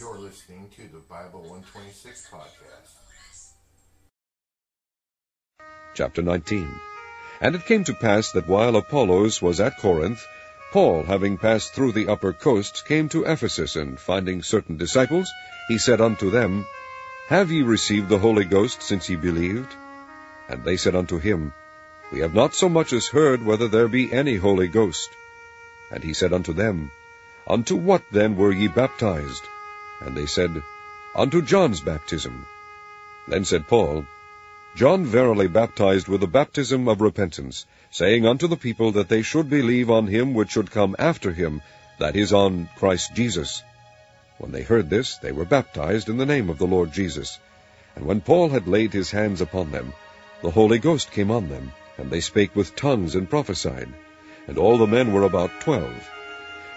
You're listening to the Bible 126 podcast. Chapter 19 And it came to pass that while Apollos was at Corinth, Paul, having passed through the upper coasts, came to Ephesus, and finding certain disciples, he said unto them, Have ye received the Holy Ghost since ye believed? And they said unto him, We have not so much as heard whether there be any Holy Ghost. And he said unto them, Unto what then were ye baptized? And they said, Unto John's baptism. Then said Paul, John verily baptized with the baptism of repentance, saying unto the people that they should believe on him which should come after him, that is, on Christ Jesus. When they heard this, they were baptized in the name of the Lord Jesus. And when Paul had laid his hands upon them, the Holy Ghost came on them, and they spake with tongues and prophesied. And all the men were about twelve.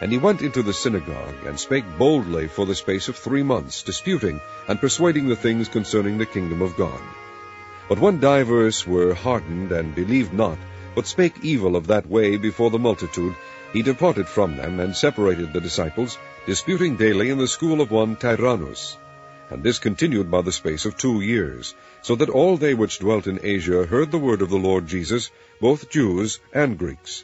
And he went into the synagogue, and spake boldly for the space of three months, disputing and persuading the things concerning the kingdom of God. But when divers were hardened and believed not, but spake evil of that way before the multitude, he departed from them, and separated the disciples, disputing daily in the school of one Tyrannus. And this continued by the space of two years, so that all they which dwelt in Asia heard the word of the Lord Jesus, both Jews and Greeks.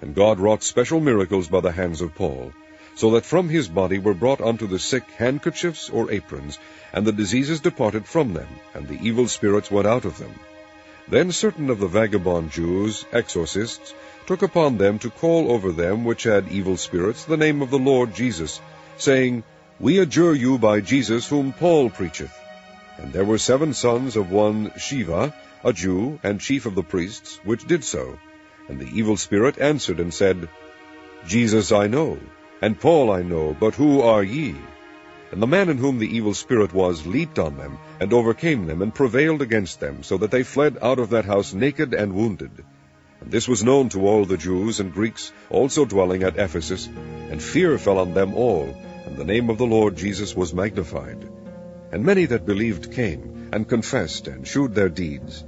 And God wrought special miracles by the hands of Paul, so that from his body were brought unto the sick handkerchiefs or aprons, and the diseases departed from them, and the evil spirits went out of them. Then certain of the vagabond Jews, exorcists, took upon them to call over them which had evil spirits the name of the Lord Jesus, saying, We adjure you by Jesus whom Paul preacheth. And there were seven sons of one Sceva, a Jew, and chief of the priests, which did so. And the evil spirit answered and said, Jesus I know, and Paul I know, but who are ye? And the man in whom the evil spirit was leaped on them, and overcame them, and prevailed against them, so that they fled out of that house naked and wounded. And this was known to all the Jews and Greeks also dwelling at Ephesus, and fear fell on them all, and the name of the Lord Jesus was magnified. And many that believed came, and confessed, and shewed their deeds.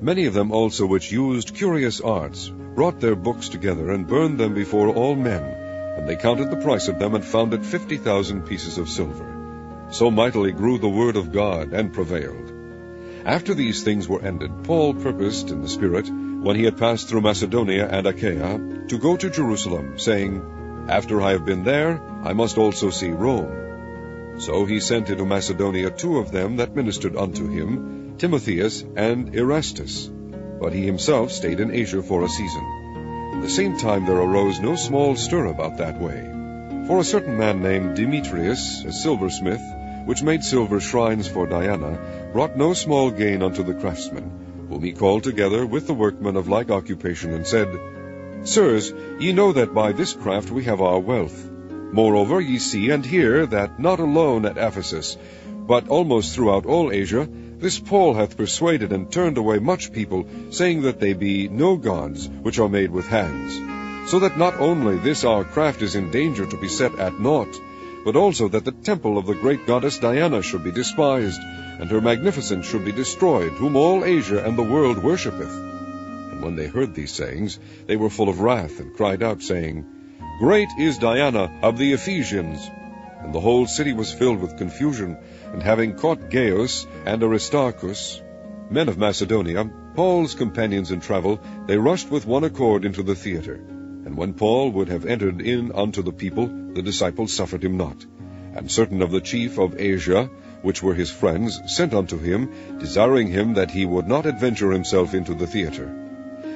Many of them also which used curious arts, brought their books together, and burned them before all men, and they counted the price of them, and found it fifty thousand pieces of silver. So mightily grew the word of God, and prevailed. After these things were ended, Paul purposed in the Spirit, when he had passed through Macedonia and Achaia, to go to Jerusalem, saying, After I have been there, I must also see Rome. So he sent into Macedonia two of them that ministered unto him, Timotheus and Erastus. But he himself stayed in Asia for a season. At the same time there arose no small stir about that way. For a certain man named Demetrius, a silversmith, which made silver shrines for Diana, brought no small gain unto the craftsmen, whom he called together with the workmen of like occupation, and said, Sirs, ye know that by this craft we have our wealth. Moreover, ye see and hear that not alone at Ephesus, but almost throughout all Asia, this Paul hath persuaded and turned away much people, saying that they be no gods which are made with hands. So that not only this our craft is in danger to be set at naught, but also that the temple of the great goddess Diana should be despised, and her magnificence should be destroyed, whom all Asia and the world worshippeth. And when they heard these sayings, they were full of wrath, and cried out, saying, Great is Diana of the Ephesians. And the whole city was filled with confusion, and having caught Gaius and Aristarchus, men of Macedonia, Paul's companions in travel, they rushed with one accord into the theatre. And when Paul would have entered in unto the people, the disciples suffered him not. And certain of the chief of Asia, which were his friends, sent unto him, desiring him that he would not adventure himself into the theatre.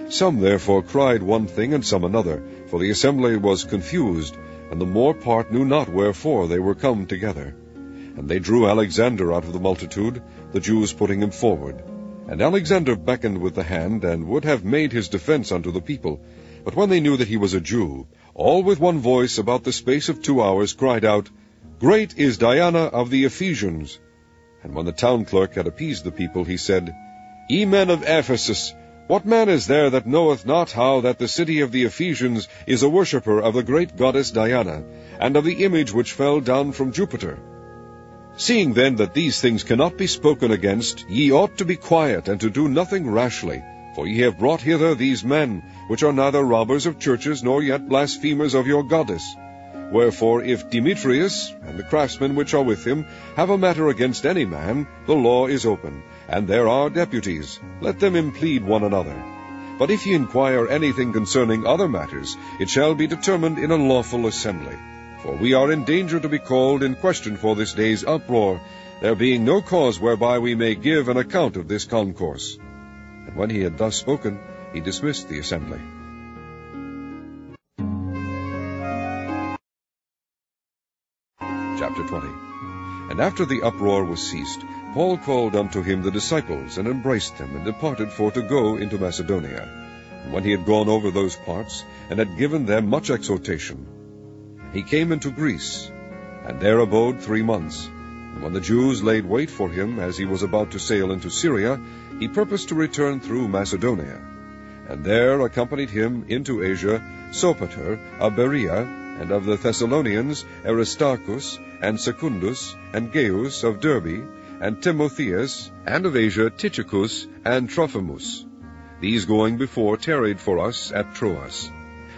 Some therefore cried one thing, and some another, for the assembly was confused, and the more part knew not wherefore they were come together. And they drew Alexander out of the multitude, the Jews putting him forward. And Alexander beckoned with the hand, and would have made his defence unto the people. But when they knew that he was a Jew, all with one voice about the space of two hours cried out, Great is Diana of the Ephesians. And when the town clerk had appeased the people, he said, Ye men of Ephesus, what man is there that knoweth not how that the city of the Ephesians is a worshipper of the great goddess Diana, and of the image which fell down from Jupiter? Seeing then that these things cannot be spoken against, ye ought to be quiet, and to do nothing rashly. For ye have brought hither these men, which are neither robbers of churches, nor yet blasphemers of your goddess. Wherefore, if Demetrius and the craftsmen which are with him have a matter against any man, the law is open, and there are deputies. Let them implead one another. But if ye inquire anything concerning other matters, it shall be determined in a lawful assembly. For we are in danger to be called in question for this day's uproar, there being no cause whereby we may give an account of this concourse. And when he had thus spoken, he dismissed the assembly. Chapter 20 And after the uproar was ceased, Paul called unto him the disciples, and embraced them, and departed for to go into Macedonia. And when he had gone over those parts, and had given them much exhortation, he came into Greece, and there abode three months. And when the Jews laid wait for him as he was about to sail into Syria, he purposed to return through Macedonia. And there accompanied him into Asia Sopater of Berea, and of the Thessalonians Aristarchus, and Secundus, and Gaius of Derbe, and Timotheus, and of Asia Tychicus and Trophimus. These going before tarried for us at Troas.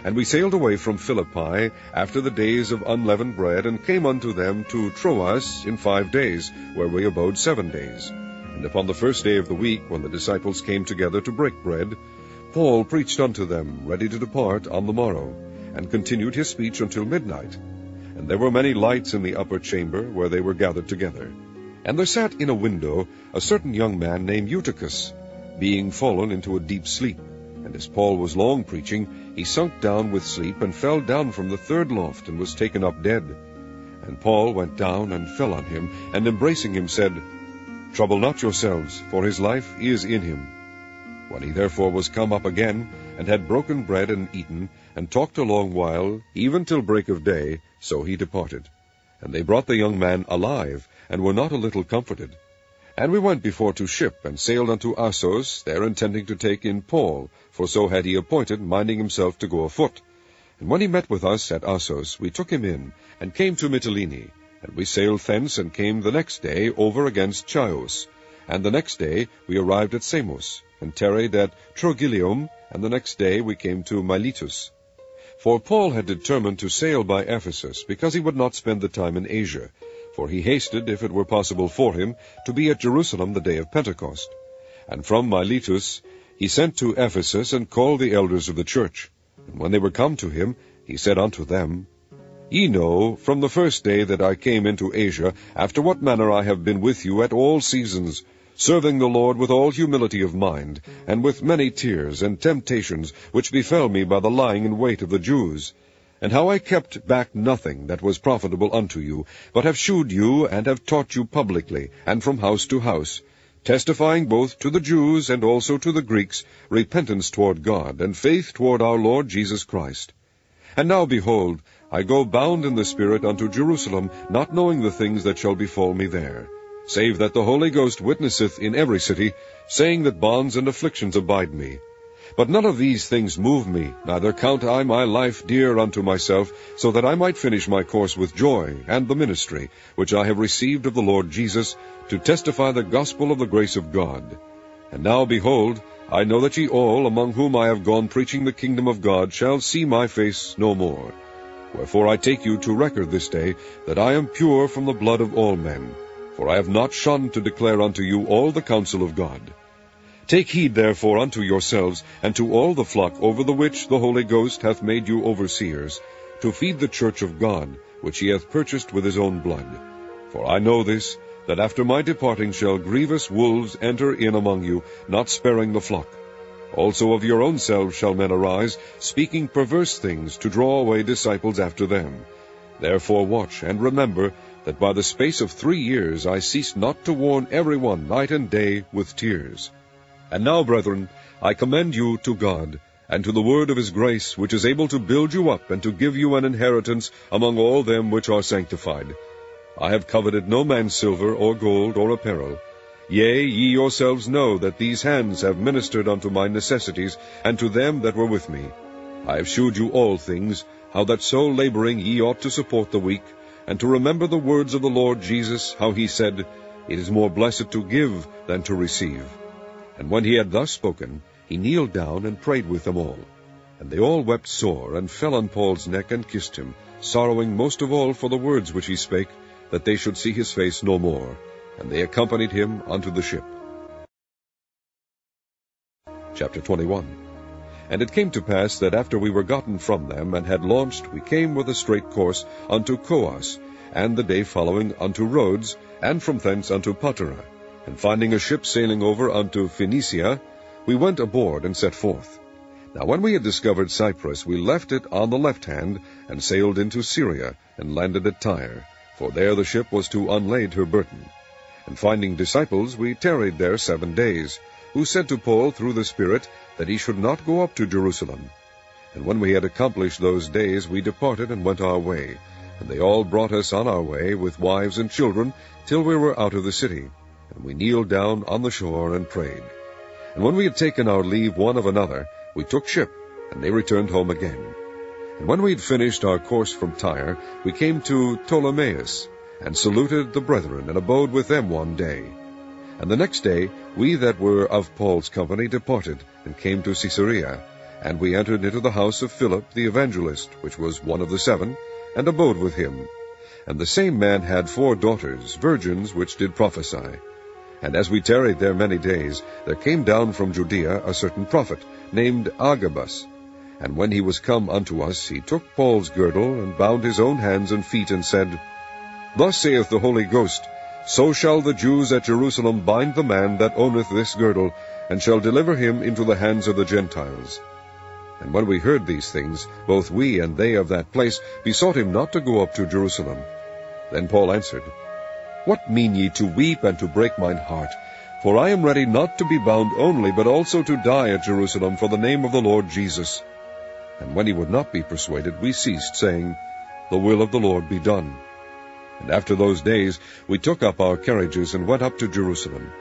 And we sailed away from Philippi after the days of unleavened bread, and came unto them to Troas in five days, where we abode seven days. And upon the first day of the week, when the disciples came together to break bread, Paul preached unto them, ready to depart on the morrow, and continued his speech until midnight. And there were many lights in the upper chamber where they were gathered together. And there sat in a window a certain young man named Eutychus, being fallen into a deep sleep. And as Paul was long preaching, he sunk down with sleep, and fell down from the third loft, and was taken up dead. And Paul went down and fell on him, and embracing him said, Trouble not yourselves, for his life is in him. When he therefore was come up again, and had broken bread and eaten, and talked a long while, even till break of day, so he departed. And they brought the young man alive, and were not a little comforted. And we went before to ship, and sailed unto Assos, there intending to take in Paul, for so had he appointed, minding himself to go afoot. And when he met with us at Assos, we took him in, and came to Mytilene. And we sailed thence, and came the next day over against Chios. And the next day we arrived at Samos, and tarried at Trogyllium, and the next day we came to Miletus. For Paul had determined to sail by Ephesus, because he would not spend the time in Asia, for he hasted, if it were possible for him, to be at Jerusalem the day of Pentecost. And from Miletus he sent to Ephesus, and called the elders of the church. And when they were come to him, he said unto them, Ye know, from the first day that I came into Asia, after what manner I have been with you at all seasons, serving the Lord with all humility of mind, and with many tears and temptations, which befell me by the lying in wait of the Jews, and how I kept back nothing that was profitable unto you, but have shewed you, and have taught you publicly, and from house to house, testifying both to the Jews and also to the Greeks repentance toward God, and faith toward our Lord Jesus Christ. And now, behold, I go bound in the Spirit unto Jerusalem, not knowing the things that shall befall me there, save that the Holy Ghost witnesseth in every city, saying that bonds and afflictions abide me. But none of these things move me, neither count I my life dear unto myself, so that I might finish my course with joy, and the ministry, which I have received of the Lord Jesus, to testify the gospel of the grace of God. And now, behold, I know that ye all, among whom I have gone preaching the kingdom of God, shall see my face no more. Wherefore I take you to record this day, that I am pure from the blood of all men. For I have not shunned to declare unto you all the counsel of God. Take heed therefore unto yourselves, and to all the flock over the which the Holy Ghost hath made you overseers, to feed the church of God, which he hath purchased with his own blood. For I know this, that after my departing shall grievous wolves enter in among you, not sparing the flock. Also of your own selves shall men arise, speaking perverse things, to draw away disciples after them. Therefore watch, and remember, that by the space of three years I ceased not to warn every one night and day with tears. And now, brethren, I commend you to God, and to the word of his grace, which is able to build you up, and to give you an inheritance among all them which are sanctified. I have coveted no man's silver, or gold, or apparel. Yea, ye yourselves know that these hands have ministered unto my necessities, and to them that were with me. I have shewed you all things, how that so laboring ye ought to support the weak, and to remember the words of the Lord Jesus, how he said, It is more blessed to give than to receive. And when he had thus spoken, he kneeled down and prayed with them all. And they all wept sore, and fell on Paul's neck, and kissed him, sorrowing most of all for the words which he spake, that they should see his face no more. And they accompanied him unto the ship. Chapter 21 And it came to pass that after we were gotten from them, and had launched, we came with a straight course unto Coos, and the day following unto Rhodes, and from thence unto Patara. And finding a ship sailing over unto Phoenicia, we went aboard and set forth. Now when we had discovered Cyprus, we left it on the left hand, and sailed into Syria, and landed at Tyre, for there the ship was to unlade her burden. And finding disciples, we tarried there seven days, who said to Paul through the Spirit that he should not go up to Jerusalem. And when we had accomplished those days, we departed and went our way. And they all brought us on our way with wives and children, till we were out of the city. And we kneeled down on the shore and prayed. And when we had taken our leave one of another, we took ship, and they returned home again. And when we had finished our course from Tyre, we came to Ptolemais, and saluted the brethren, and abode with them one day. And the next day we that were of Paul's company departed, and came to Caesarea. And we entered into the house of Philip the evangelist, which was one of the seven, and abode with him. And the same man had four daughters, virgins, which did prophesy. And as we tarried there many days, there came down from Judea a certain prophet, named Agabus. And when he was come unto us, he took Paul's girdle, and bound his own hands and feet, and said, Thus saith the Holy Ghost, So shall the Jews at Jerusalem bind the man that owneth this girdle, and shall deliver him into the hands of the Gentiles. And when we heard these things, both we and they of that place besought him not to go up to Jerusalem. Then Paul answered, What mean ye to weep and to break mine heart? For I am ready not to be bound only, but also to die at Jerusalem for the name of the Lord Jesus. And when he would not be persuaded, we ceased, saying, The will of the Lord be done. And after those days we took up our carriages and went up to Jerusalem.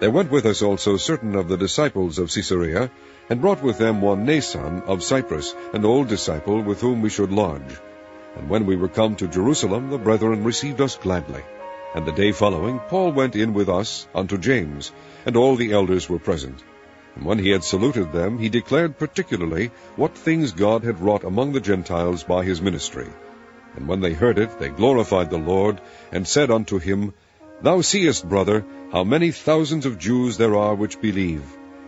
There went with us also certain of the disciples of Caesarea, and brought with them one Mnason of Cyprus, an old disciple, with whom we should lodge. And when we were come to Jerusalem, the brethren received us gladly. And the day following, Paul went in with us unto James, and all the elders were present. And when he had saluted them, he declared particularly what things God had wrought among the Gentiles by his ministry. And when they heard it, they glorified the Lord, and said unto him, Thou seest, brother, how many thousands of Jews there are which believe,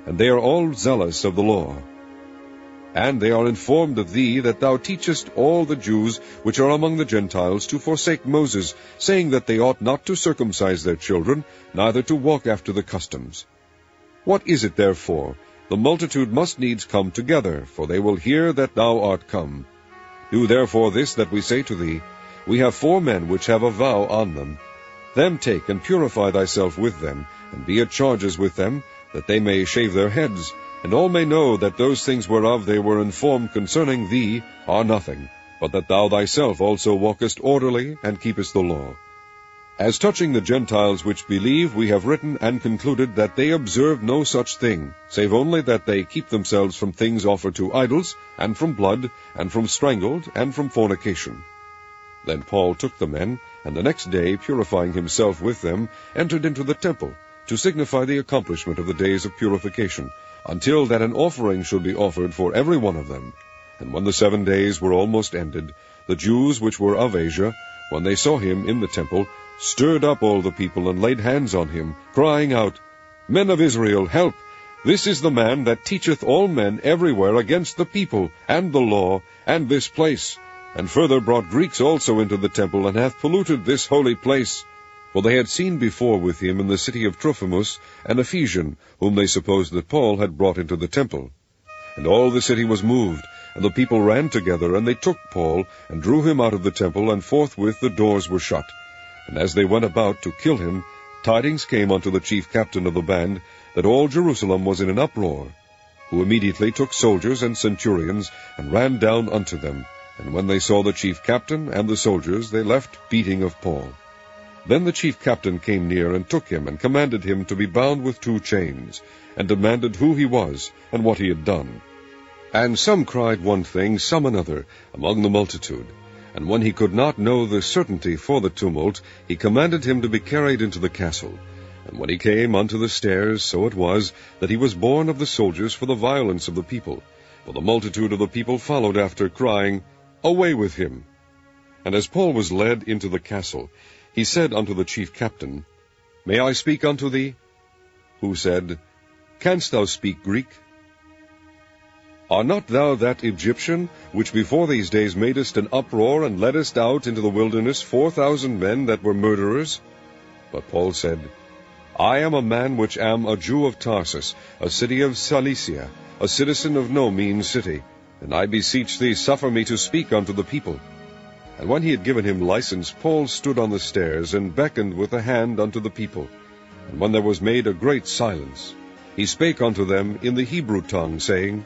and they are all zealous of the law. And they are informed of thee that thou teachest all the Jews which are among the Gentiles to forsake Moses, saying that they ought not to circumcise their children, neither to walk after the customs. What is it therefore? The multitude must needs come together, for they will hear that thou art come. Do therefore this that we say to thee, We have four men which have a vow on them. Them take and purify thyself with them, and be at charges with them, that they may shave their heads, and all may know that those things whereof they were informed concerning thee are nothing, but that thou thyself also walkest orderly, and keepest the law. As touching the Gentiles which believe, we have written and concluded that they observe no such thing, save only that they keep themselves from things offered to idols, and from blood, and from strangled, and from fornication. Then Paul took the men, and the next day, purifying himself with them, entered into the temple, to signify the accomplishment of the days of purification, until that an offering should be offered for every one of them. And when the seven days were almost ended, the Jews which were of Asia, when they saw him in the temple, stirred up all the people, and laid hands on him, crying out, Men of Israel, help! This is the man that teacheth all men everywhere against the people, and the law, and this place, and further brought Greeks also into the temple, and hath polluted this holy place. For they had seen before with him in the city of Trophimus an Ephesian, whom they supposed that Paul had brought into the temple. And all the city was moved, and the people ran together, and they took Paul, and drew him out of the temple, and forthwith the doors were shut. And as they went about to kill him, tidings came unto the chief captain of the band, that all Jerusalem was in an uproar, who immediately took soldiers and centurions, and ran down unto them. And when they saw the chief captain and the soldiers, they left beating of Paul. Then the chief captain came near, and took him, and commanded him to be bound with two chains, and demanded who he was, and what he had done. And some cried one thing, some another, among the multitude. And when he could not know the certainty for the tumult, he commanded him to be carried into the castle. And when he came unto the stairs, so it was, that he was borne of the soldiers for the violence of the people. For the multitude of the people followed after, crying, Away with him! And as Paul was led into the castle, he said unto the chief captain, May I speak unto thee? Who said, Canst thou speak Greek? Are not thou that Egyptian, which before these days madest an uproar, and leddest out into the wilderness four thousand men that were murderers? But Paul said, I am a man which am a Jew of Tarsus, a city of Cilicia, a citizen of no mean city, and I beseech thee suffer me to speak unto the people. And when he had given him license, Paul stood on the stairs, and beckoned with the hand unto the people. And when there was made a great silence, he spake unto them in the Hebrew tongue, saying,